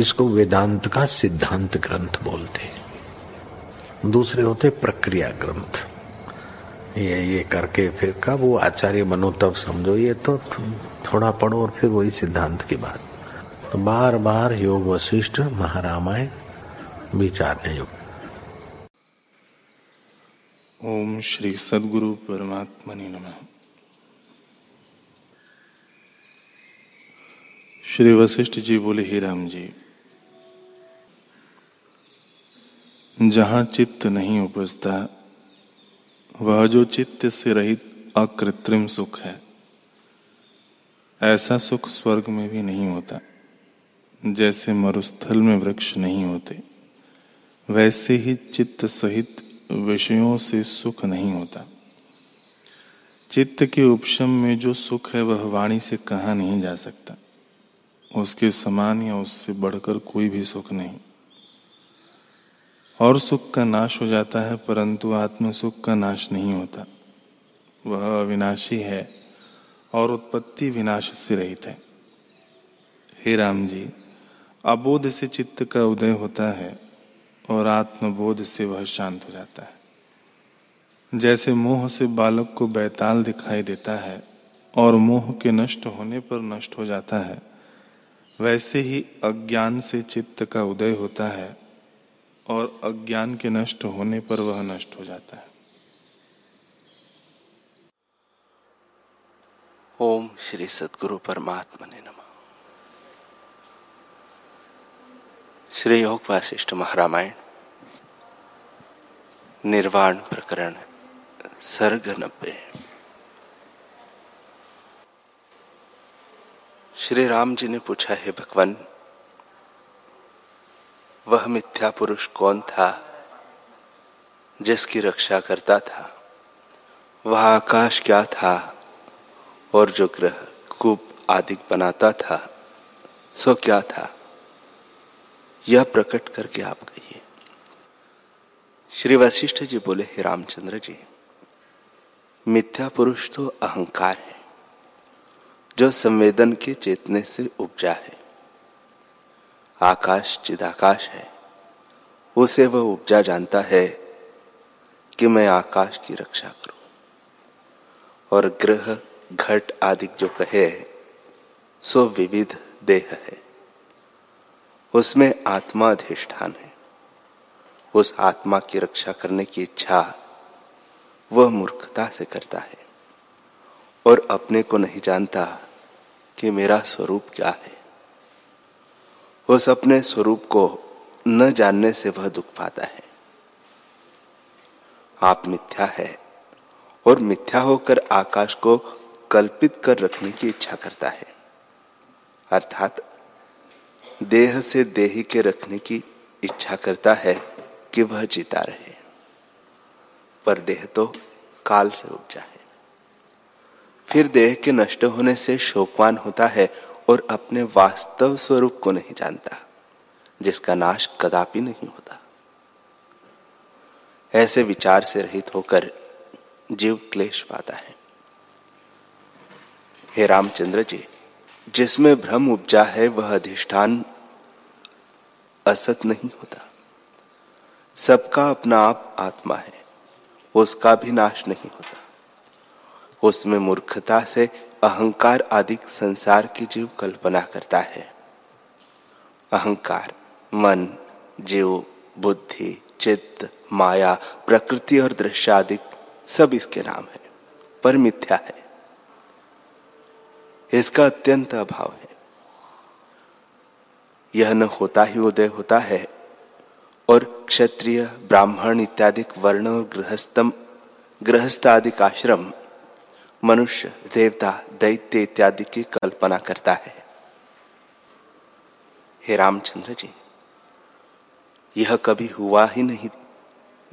इसको वेदांत का सिद्धांत ग्रंथ बोलते हैं। दूसरे होते प्रक्रिया ग्रंथ। ये ये करके फिर कब वो आचार्य बनो, तब समझो, ये तो थोड़ा पढ़ो और फिर वही सिद्धांत की बात। तो बार बार योग वशिष्ठ महारामायण विचारने योग ओम श्री सदगुरु परमात्मा नम। श्री वशिष्ठ जी बोले, ही राम जी जहाँ चित्त नहीं उपजता, वह जो चित्त से रहित अकृत्रिम सुख है, ऐसा सुख स्वर्ग में भी नहीं होता। जैसे मरुस्थल में वृक्ष नहीं होते, वैसे ही चित्त सहित विषयों से सुख नहीं होता। चित्त के उपशम में जो सुख है, वह वाणी से कहा नहीं जा सकता। उसके समान या उससे बढ़कर कोई भी सुख नहीं। और सुख का नाश हो जाता है, परंतु आत्म सुख का नाश नहीं होता। वह अविनाशी है और उत्पत्ति विनाश से रहित है। हे राम जी, अबोध से चित्त का उदय होता है और आत्मबोध से वह शांत हो जाता है। जैसे मोह से बालक को बैताल दिखाई देता है और मोह के नष्ट होने पर नष्ट हो जाता है, वैसे ही अज्ञान से चित्त का उदय होता है और अज्ञान के नष्ट होने पर वह नष्ट हो जाता है। ओम श्री सदगुरु परमात्मा ने नम। श्री योग वासिष्ठ महारामायण, निर्वाण प्रकरण सर्ग नब्बे श्री राम जी ने पूछा, है भगवान वह मिथ्या पुरुष कौन था जिसकी रक्षा करता था? वह आकाश क्या था और जो ग्रह कूप आदि बनाता था, सो क्या था? यह प्रकट करके आप कहिए। श्री वशिष्ठ जी बोले, हे रामचंद्र जी, मिथ्या पुरुष तो अहंकार है, जो संवेदन के चेतने से उपजा है। आकाश चिदाकाश है। उसे वह उपजा जानता है कि मैं आकाश की रक्षा करूँ। और ग्रह घट आदि जो कहे, सो विविध देह है। उसमें आत्मा अधिष्ठान है। उस आत्मा की रक्षा करने की इच्छा वह मूर्खता से करता है। और अपने को नहीं जानता कि मेरा स्वरूप क्या है। उस अपने स्वरूप को न जानने से वह दुख पाता है। आप मिथ्या है और मिथ्या होकर आकाश को कल्पित कर रखने की इच्छा करता है। अर्थात देह से देही के रखने की इच्छा करता है कि वह जीता रहे। पर देह तो काल से उपजा है। फिर देह के नष्ट होने से शोकवान होता है और अपने वास्तव स्वरूप को नहीं जानता, जिसका नाश कदापि नहीं होता। ऐसे विचार से रहित होकर जीव क्लेश पाता है। हे रामचंद्र जी, जिसमें भ्रम उपजा है, वह अधिष्ठान असत नहीं होता। सबका अपना आप आत्मा है, उसका भी नाश नहीं होता। उसमें मूर्खता से अहंकार आदि संसार की जीव कल्पना करता है। अहंकार, मन, जीव, बुद्धि, चित्त, माया, प्रकृति और दृश्य आदि सब इसके नाम है, पर मिथ्या है। इसका अत्यंत अभाव है। यह न होता ही उदय होता है और क्षत्रिय, ब्राह्मण इत्यादि वर्ण और गृहस्थम, गृहस्थ आदि आश्रम मनुष्य, देवता, दैत्य इत्यादि की कल्पना करता है। हे रामचंद्र जी, यह कभी हुआ ही नहीं,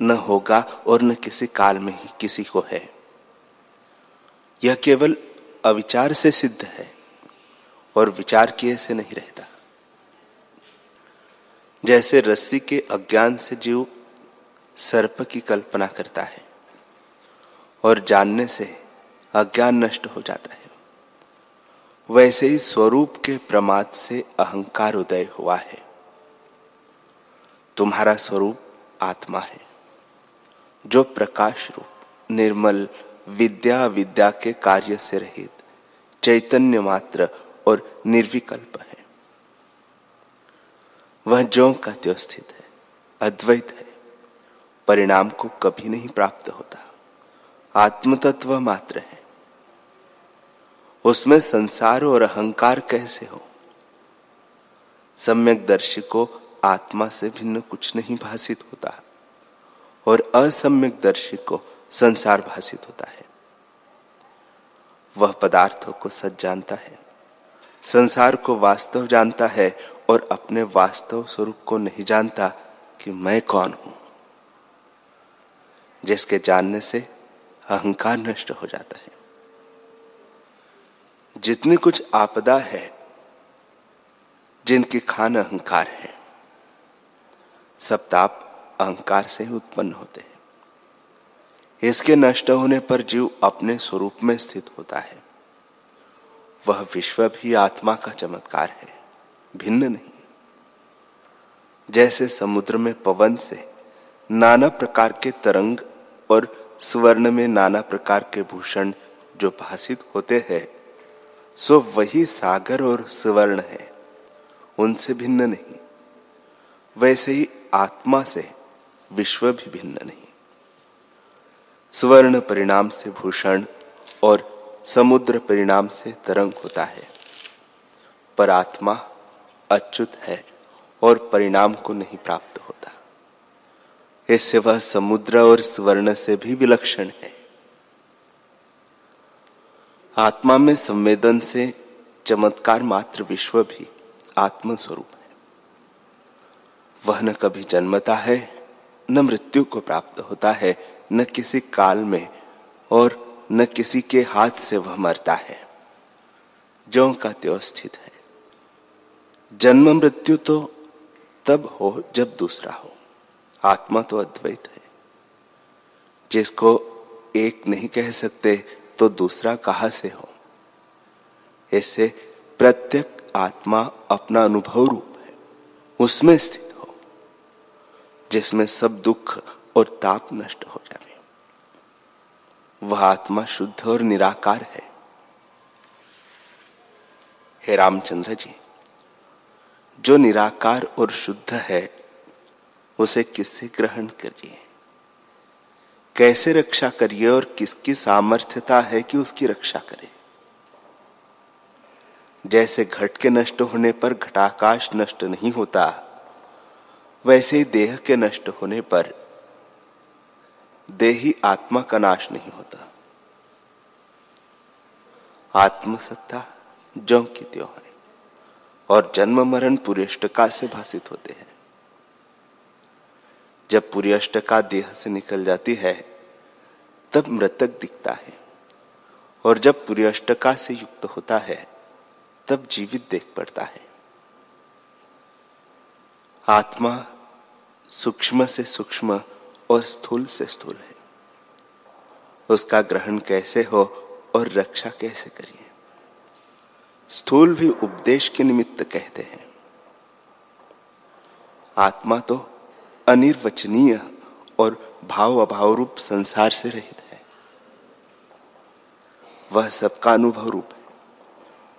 न होगा और न किसी काल में ही किसी को है। यह केवल अविचार से सिद्ध है और विचार किए से नहीं रहता। जैसे रस्सी के अज्ञान से जीव सर्प की कल्पना करता है और जानने से अज्ञान नष्ट हो जाता है। वैसे ही स्वरूप के प्रमाद से अहंकार उदय हुआ है। तुम्हारा स्वरूप आत्मा है, जो प्रकाश रूप, निर्मल, विद्या विद्या के कार्य से रहित, चैतन्य मात्र और निर्विकल्प है। वह जो का है, अद्वैत है, परिणाम को कभी नहीं प्राप्त होता। आत्म तत्व मात्र है। उसमें संसार और अहंकार कैसे हो? सम्यक दर्शी को आत्मा से भिन्न कुछ नहीं भाषित होता और असम्यक दर्शी को संसार भाषित होता है। वह पदार्थों को सच जानता है, संसार को वास्तव जानता है और अपने वास्तव स्वरूप को नहीं जानता कि मैं कौन हूँ, जिसके जानने से अहंकार नष्ट हो जाता है। जितनी कुछ आपदा है, जिनके खान अहंकार है, सब ताप अहंकार से ही उत्पन्न होते हैं। इसके नष्ट होने पर जीव अपने स्वरूप में स्थित होता है। वह विश्व भी आत्मा का चमत्कार है, भिन्न नहीं। जैसे समुद्र में पवन से नाना प्रकार के तरंग और स्वर्ण में नाना प्रकार के भूषण जो भाषित होते हैं सो वही सागर और स्वर्ण है। उनसे भिन्न नहीं। वैसे ही आत्मा से विश्व भी भिन्न नहीं। स्वर्ण परिणाम से भूषण और समुद्र परिणाम से तरंग होता है। पर आत्मा अच्युत है और परिणाम को नहीं प्राप्त होता। ऐसे वह समुद्र और स्वर्ण से भी विलक्षण है। आत्मा में संवेदन से चमत्कार मात्र विश्व भी आत्म स्वरूप है। वह न कभी जन्मता है, न मृत्यु को प्राप्त होता है, न किसी काल में और न किसी के हाथ से वह मरता है। जो का त्यो स्थित है। जन्म मृत्यु तो तब हो जब दूसरा हो। आत्मा तो अद्वैत है। जिसको एक नहीं कह सकते तो दूसरा कहा से हो? ऐसे प्रत्येक आत्मा अपना अनुभव रूप है, उसमें स्थित हो, जिसमें सब दुख और ताप नष्ट हो जाए वह आत्मा शुद्ध और निराकार है। हे रामचंद्र जी, जो निराकार और शुद्ध है, उसे किससे ग्रहण करिए? कैसे रक्षा करिए और किसकी सामर्थ्यता है कि उसकी रक्षा करे? जैसे घट के नष्ट होने पर घटाकाश नष्ट नहीं होता, वैसे ही देह के नष्ट होने पर देही आत्मा का नाश नहीं होता। आत्मसत्ता जो की त्यो है, और जन्म मरण पूरी अष्टका से भाषित होते हैं। जब पूरी अष्टका देह से निकल जाती है, तब मृतक दिखता है। और जब पूरी अष्टका से युक्त होता है, तब जीवित देख पड़ता है। आत्मा सूक्ष्म से सूक्ष्म और स्थूल से स्थूल है। उसका ग्रहण कैसे हो और रक्षा कैसे करिए? स्थूल भी उपदेश के निमित्त कहते हैं। आत्मा तो अनिर्वचनीय और भाव अभाव रूप संसार से रहित है। वह सबका अनुभव रूप है।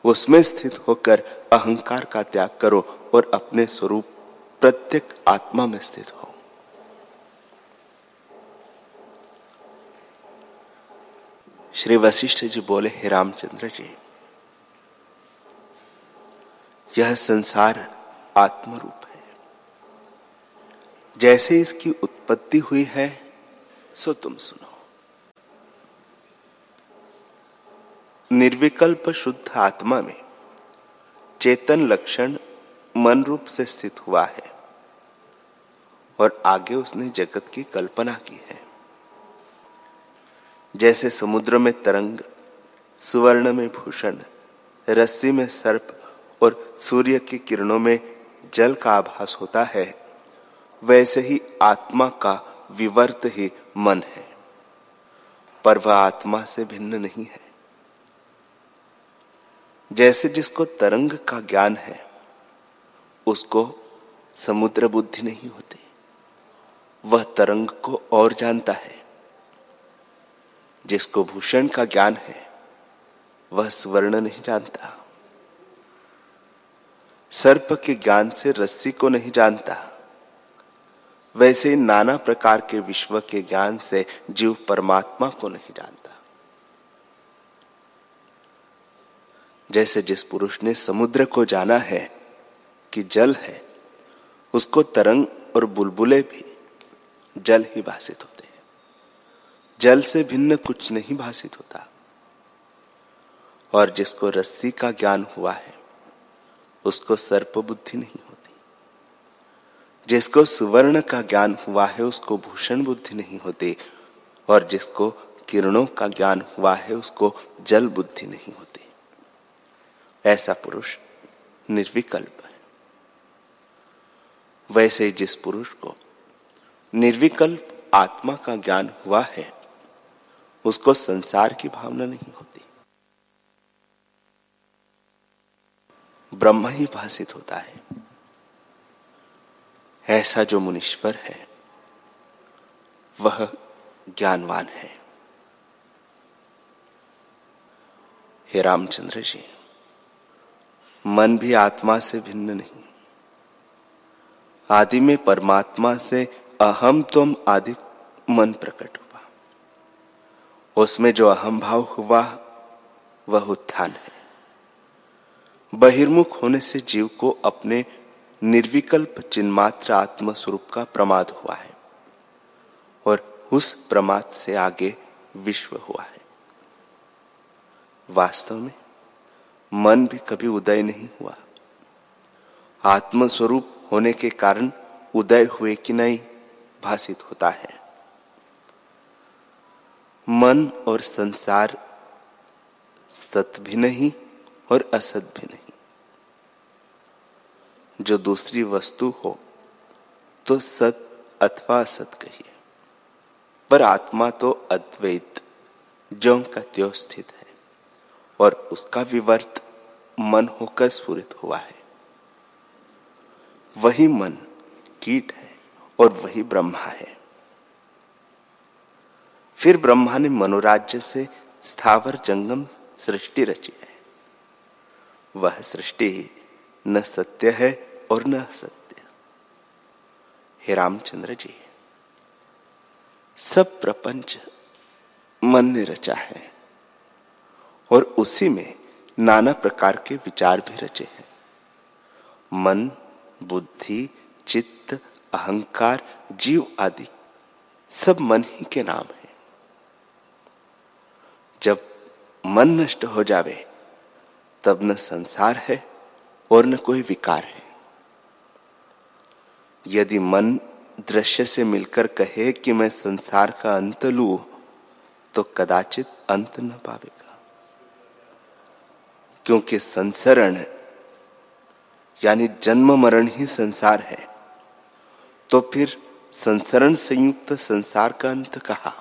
उसमें स्थित होकर अहंकार का त्याग करो और अपने स्वरूप प्रत्येक आत्मा में स्थित हो। श्री वशिष्ठ जी बोले, हे रामचंद्र जी, यह संसार आत्मरूप जैसे इसकी उत्पत्ति हुई है, सो तुम सुनो। निर्विकल्प शुद्ध आत्मा में चेतन लक्षण मन रूप से स्थित हुआ है और आगे उसने जगत की कल्पना की है। जैसे समुद्र में तरंग, सुवर्ण में भूषण, रस्सी में सर्प और सूर्य की किरणों में जल का आभास होता है वैसे ही आत्मा का विवर्त ही मन है। पर वह आत्मा से भिन्न नहीं है। जैसे जिसको तरंग का ज्ञान है, उसको समुद्र बुद्धि नहीं होती। वह तरंग को और जानता है। जिसको भूषण का ज्ञान है, वह स्वर्ण नहीं जानता। सर्प के ज्ञान से रस्सी को नहीं जानता। वैसे नाना प्रकार के विश्व के ज्ञान से जीव परमात्मा को नहीं जानता। जैसे जिस पुरुष ने समुद्र को जाना है कि जल है, उसको तरंग और बुलबुले भी जल ही भाषित होते हैं। जल से भिन्न कुछ नहीं भाषित होता। और जिसको रस्सी का ज्ञान हुआ है, उसको सर्प बुद्धि नहीं जिसको सुवर्ण का ज्ञान हुआ है, उसको भूषण बुद्धि नहीं होती, और जिसको किरणों का ज्ञान हुआ है, उसको जल बुद्धि नहीं होती। ऐसा पुरुष निर्विकल्प है। वैसे जिस पुरुष को निर्विकल्प आत्मा का ज्ञान हुआ है, उसको संसार की भावना नहीं होती। ब्रह्म ही भाषित होता है। ऐसा जो मुनीश्वर है, वह ज्ञानवान है। हे रामचंद्र जी, मन भी आत्मा से भिन्न नहीं। आदि में परमात्मा से अहम तुम आदि मन प्रकट हुआ। उसमें जो अहम भाव हुआ, वह उत्थान है। बहिर्मुख होने से जीव को अपने निर्विकल्प चिन्मात्र आत्म स्वरूप का प्रमाद हुआ है और उस प्रमाद से आगे विश्व हुआ है। वास्तव में मन भी कभी उदय नहीं हुआ। आत्म स्वरूप होने के कारण उदय हुए कि नहीं भाषित होता है। मन और संसार सत भी नहीं और असत भी नहीं। जो दूसरी वस्तु हो तो सत अथवा असत कहिए। पर आत्मा तो अद्वैत जो का त्यो स्थित है, और उसका विवर्त मन होकर स्फुरित हुआ है। वही मन कीट है और वही ब्रह्मा है। फिर ब्रह्मा ने मनोराज्य से स्थावर जंगम सृष्टि रची है। वह सृष्टि न सत्य है और न असत्य। हे रामचंद्र जी, सब प्रपंच मन ने रचा है और उसी में नाना प्रकार के विचार भी रचे हैं। मन, बुद्धि, चित्त, अहंकार, जीव आदि सब मन ही के नाम है। जब मन नष्ट हो जावे, तब न संसार है और न कोई विकार है। यदि मन दृश्य से मिलकर कहे कि मैं संसार का अंत लू तो कदाचित अंत न पावेगा। क्योंकि संसरण, यानी जन्म मरण ही संसार है तो फिर संसरण संयुक्त संसार का अंत कहा?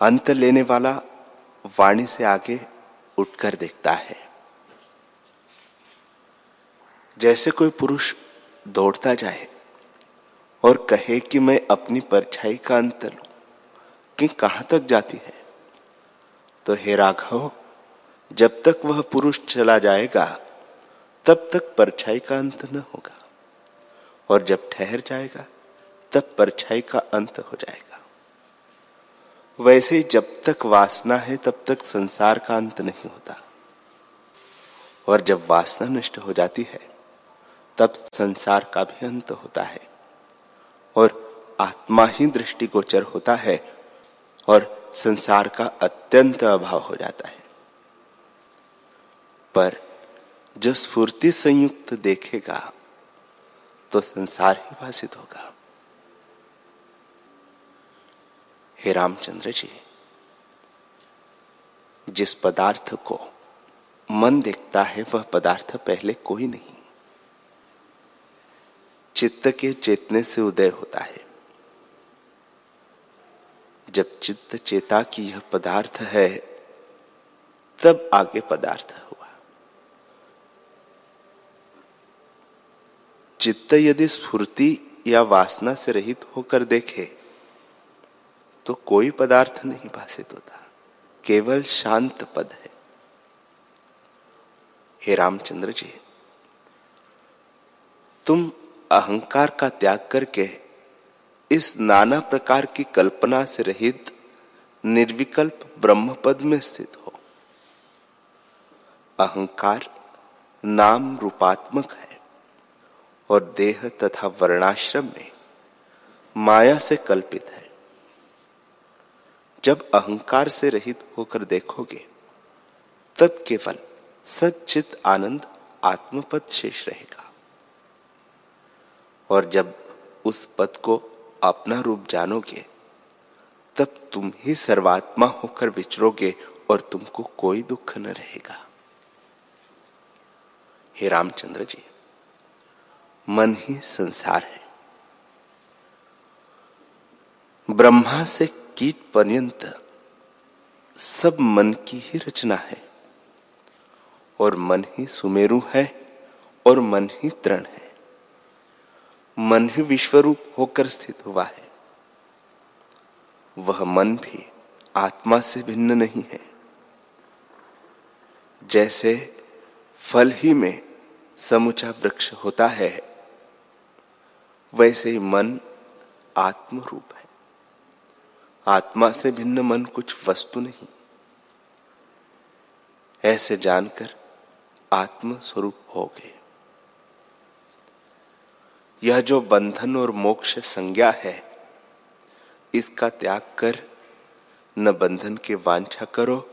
अंत लेने वाला वाणी से आगे उठकर देखता है। जैसे कोई पुरुष दौड़ता जाए और कहे कि मैं अपनी परछाई का अंत लू, कि कहाँ तक जाती है तो हे राघव, जब तक वह पुरुष चला जाएगा, तब तक परछाई का अंत न होगा, और जब ठहर जाएगा, तब परछाई का अंत हो जाएगा। वैसे जब तक वासना है, तब तक संसार का अंत नहीं होता। और जब वासना नष्ट हो जाती है, तब संसार का भी अंत होता है। और आत्मा ही दृष्टिगोचर होता है, और संसार का अत्यंत अभाव हो जाता है। पर जो स्फूर्ति संयुक्त देखेगा तो संसार ही भाषित होगा। हे रामचंद्र जी, जिस पदार्थ को मन देखता है, वह पदार्थ पहले कोई नहीं। चित्त के चेतने से उदय होता है। जब चित्त चेता की यह पदार्थ है, तब आगे पदार्थ हुआ। चित्त यदि स्फूर्ति या वासना से रहित होकर देखे तो कोई पदार्थ नहीं भाषित होता। केवल शांत पद है। हे रामचंद्र जी, तुम अहंकार का त्याग करके इस नाना प्रकार की कल्पना से रहित निर्विकल्प ब्रह्म पद में स्थित हो। अहंकार नाम रूपात्मक है और देह तथा वर्णाश्रम में माया से कल्पित है। जब अहंकार से रहित होकर देखोगे, तब केवल सचित आनंद आत्मपद शेष रहेगा। और जब उस पद को अपना रूप जानोगे, तब तुम ही सर्वात्मा होकर विचरोगे और तुमको कोई दुख न रहेगा। हे रामचंद्र जी, मन ही संसार है। ब्रह्मा से कीट पर्यंत सब मन की ही रचना है। और मन ही सुमेरु है और मन ही तृण है। मन ही विश्वरूप होकर स्थित हुआ है। वह मन भी आत्मा से भिन्न नहीं है। जैसे फल ही में समुचा वृक्ष होता है, वैसे ही मन आत्म रूप है। आत्मा से भिन्न मन कुछ वस्तु नहीं। ऐसे जानकर आत्म स्वरूप हो गए। यह जो बंधन और मोक्ष संज्ञा है, इसका त्याग कर न बंधन की वांछा करो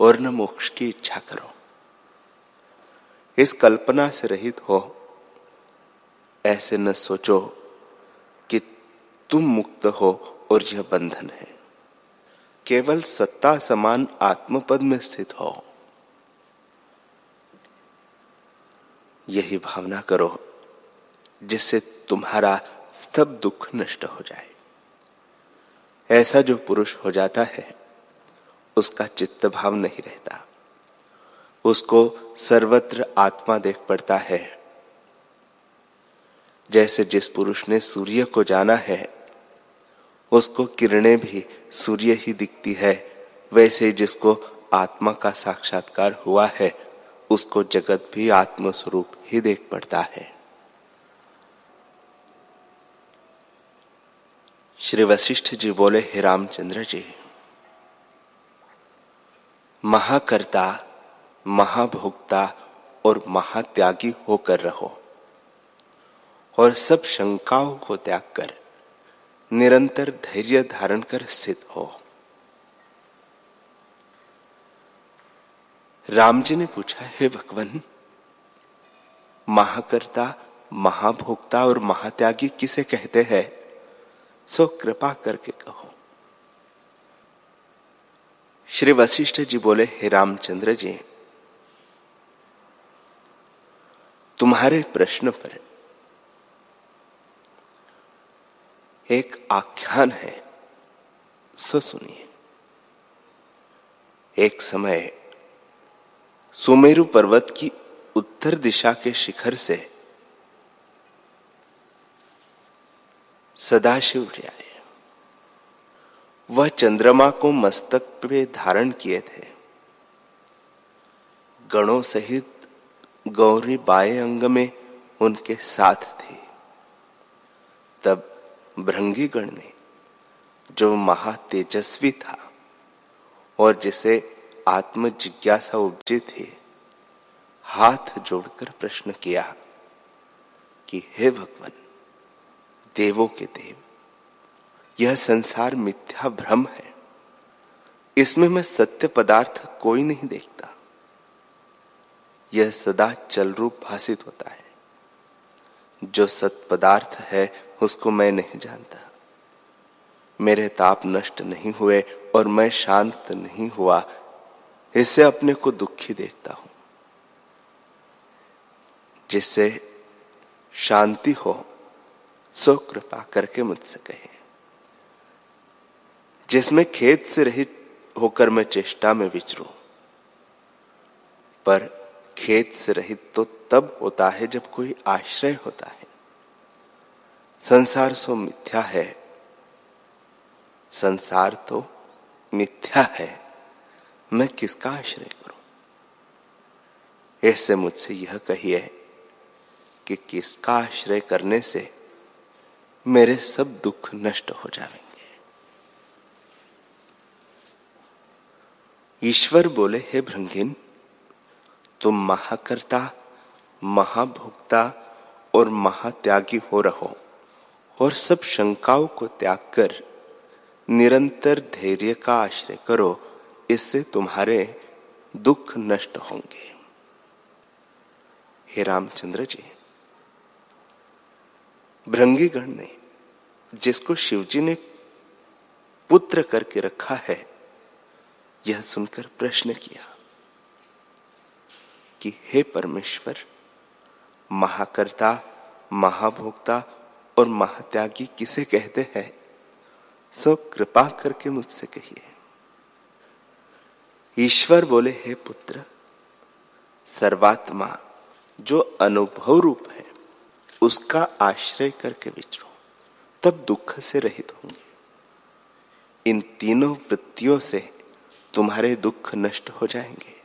और न मोक्ष की इच्छा करो। इस कल्पना से रहित हो, ऐसे न सोचो कि तुम मुक्त हो और यह बंधन है। केवल सत्ता समान आत्मपद में स्थित हो। यही भावना करो, जिससे तुम्हारा सब दुख नष्ट हो जाए। ऐसा जो पुरुष हो जाता है, उसका चित्त भाव नहीं रहता। उसको सर्वत्र आत्मा देख पड़ता है। जैसे जिस पुरुष ने सूर्य को जाना है उसको किरणें भी सूर्य ही दिखती है। वैसे जिसको आत्मा का साक्षात्कार हुआ है, उसको जगत भी आत्म स्वरूप ही देख पड़ता है। श्री वशिष्ठ जी बोले, हे रामचंद्र जी, महाकर्ता, महाभोक्ता और महात्यागी होकर रहो और सब शंकाओं को त्याग कर निरंतर धैर्य धारण कर स्थित हो। राम जी ने पूछा, हे भगवान, महाकर्ता, महाभोक्ता और महात्यागी किसे कहते हैं? सो कृपा करके कहो। श्री वशिष्ठ जी बोले, हे रामचंद्र जी, तुम्हारे प्रश्न पर एक आख्यान है। सो सुनिए। एक समय सुमेरु पर्वत की उत्तर दिशा के शिखर से सदाशिव आए। वह चंद्रमा को मस्तक पे धारण किए थे। गणों सहित गौरी बाए अंग में उनके साथ थी। तब भृंगीगण ने, जो महातेजस्वी था और जिसे आत्म जिज्ञासा उपजी थी, हाथ जोड़कर प्रश्न किया कि, हे भगवान, देवों के देव, यह संसार मिथ्या भ्रम है। इसमें मैं सत्य पदार्थ कोई नहीं देखता। यह सदा चल रूप भाषित होता है। जो सत पदार्थ है, उसको मैं नहीं जानता। मेरे ताप नष्ट नहीं हुए और मैं शांत नहीं हुआ इससे अपने को दुखी देखता हूँ। जिससे शांति हो, सो कृपा करके मुझसे कहे। जिसमें खेत से रहित होकर मैं चेष्टा में विचरू, पर खेत से रहित तो तब होता है जब कोई आश्रय होता है। संसार सो मिथ्या है। संसार तो मिथ्या है। मैं किसका आश्रय करूँ? ऐसे मुझसे यह कहिए कि किसका आश्रय करने से मेरे सब दुख नष्ट हो जाएँगे। ईश्वर बोले, हे भृंगिन तुम महाकर्ता, महाभोक्ता और महात्यागी हो रहो और सब शंकाओं को त्याग कर निरंतर धैर्य का आश्रय करो, इससे तुम्हारे दुख नष्ट होंगे। हे रामचंद्र जी, भृंगीगण ने जिसको शिवजी ने पुत्र करके रखा है, यह सुनकर प्रश्न किया कि हे परमेश्वर, महाकर्ता, महाभोक्ता और महात्यागी किसे कहते हैं, सो कृपा करके मुझसे कहिए। ईश्वर बोले, हे पुत्र, सर्वात्मा जो अनुभव रूप है, उसका आश्रय करके विचरो, तब दुख से रहित होंगे। इन तीनों वृत्तियों से तुम्हारे दुख नष्ट हो जाएँगे।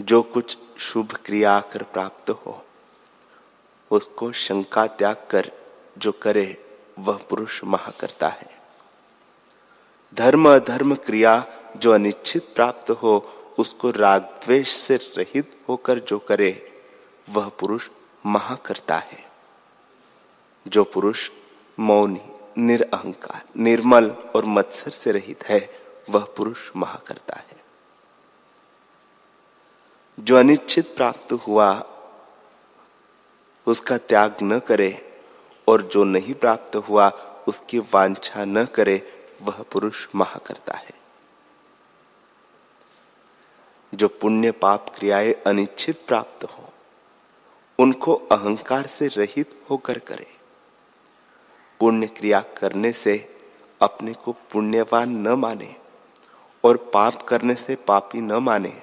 जो कुछ शुभ क्रिया कर प्राप्त हो, उसको शंका त्याग कर जो करे, वह पुरुष महा करता है। धर्म अधर्म क्रिया जो अनिश्चित प्राप्त हो, उसको राग द्वेष से रहित होकर जो करे, वह पुरुष महा करता है। जो पुरुष मौनी, निरअहकार, निर्मल और मत्सर से रहित है, वह पुरुष महा करता है। जो अनिश्चित प्राप्त हुआ, उसका त्याग न करे और जो नहीं प्राप्त हुआ, उसकी वांछा न करे, वह पुरुष महा करता है। जो पुण्य पाप क्रियाएँ अनिश्चित प्राप्त हो, उनको अहंकार से रहित होकर करे। पुण्य क्रिया करने से अपने को पुण्यवान न माने और पाप करने से पापी न माने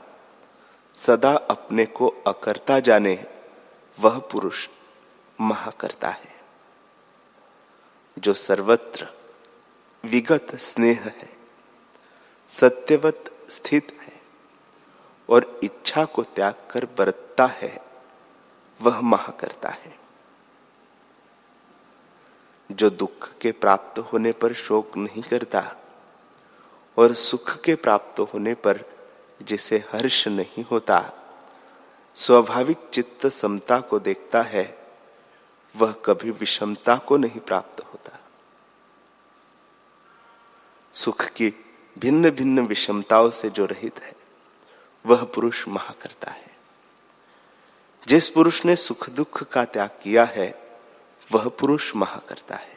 सदा अपने को अकर्ता जाने, वह पुरुष महा करता है। जो सर्वत्र विगत स्नेह है, सत्यवत स्थित है और इच्छा को त्याग कर बरतता है, वह महा करता है। जो दुख के प्राप्त होने पर शोक नहीं करता और सुख के प्राप्त होने पर जिसे हर्ष नहीं होता। स्वाभाविक चित्त समता को देखता है, वह कभी विषमता को नहीं प्राप्त होता। सुख की भिन्न भिन्न विषमताओं से जो रहित है, वह पुरुष महा करता है। जिस पुरुष ने सुख दुख का त्याग किया है, वह पुरुष महा करता है।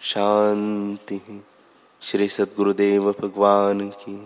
शान्तिः श्री सदगुरुदेव भगवान की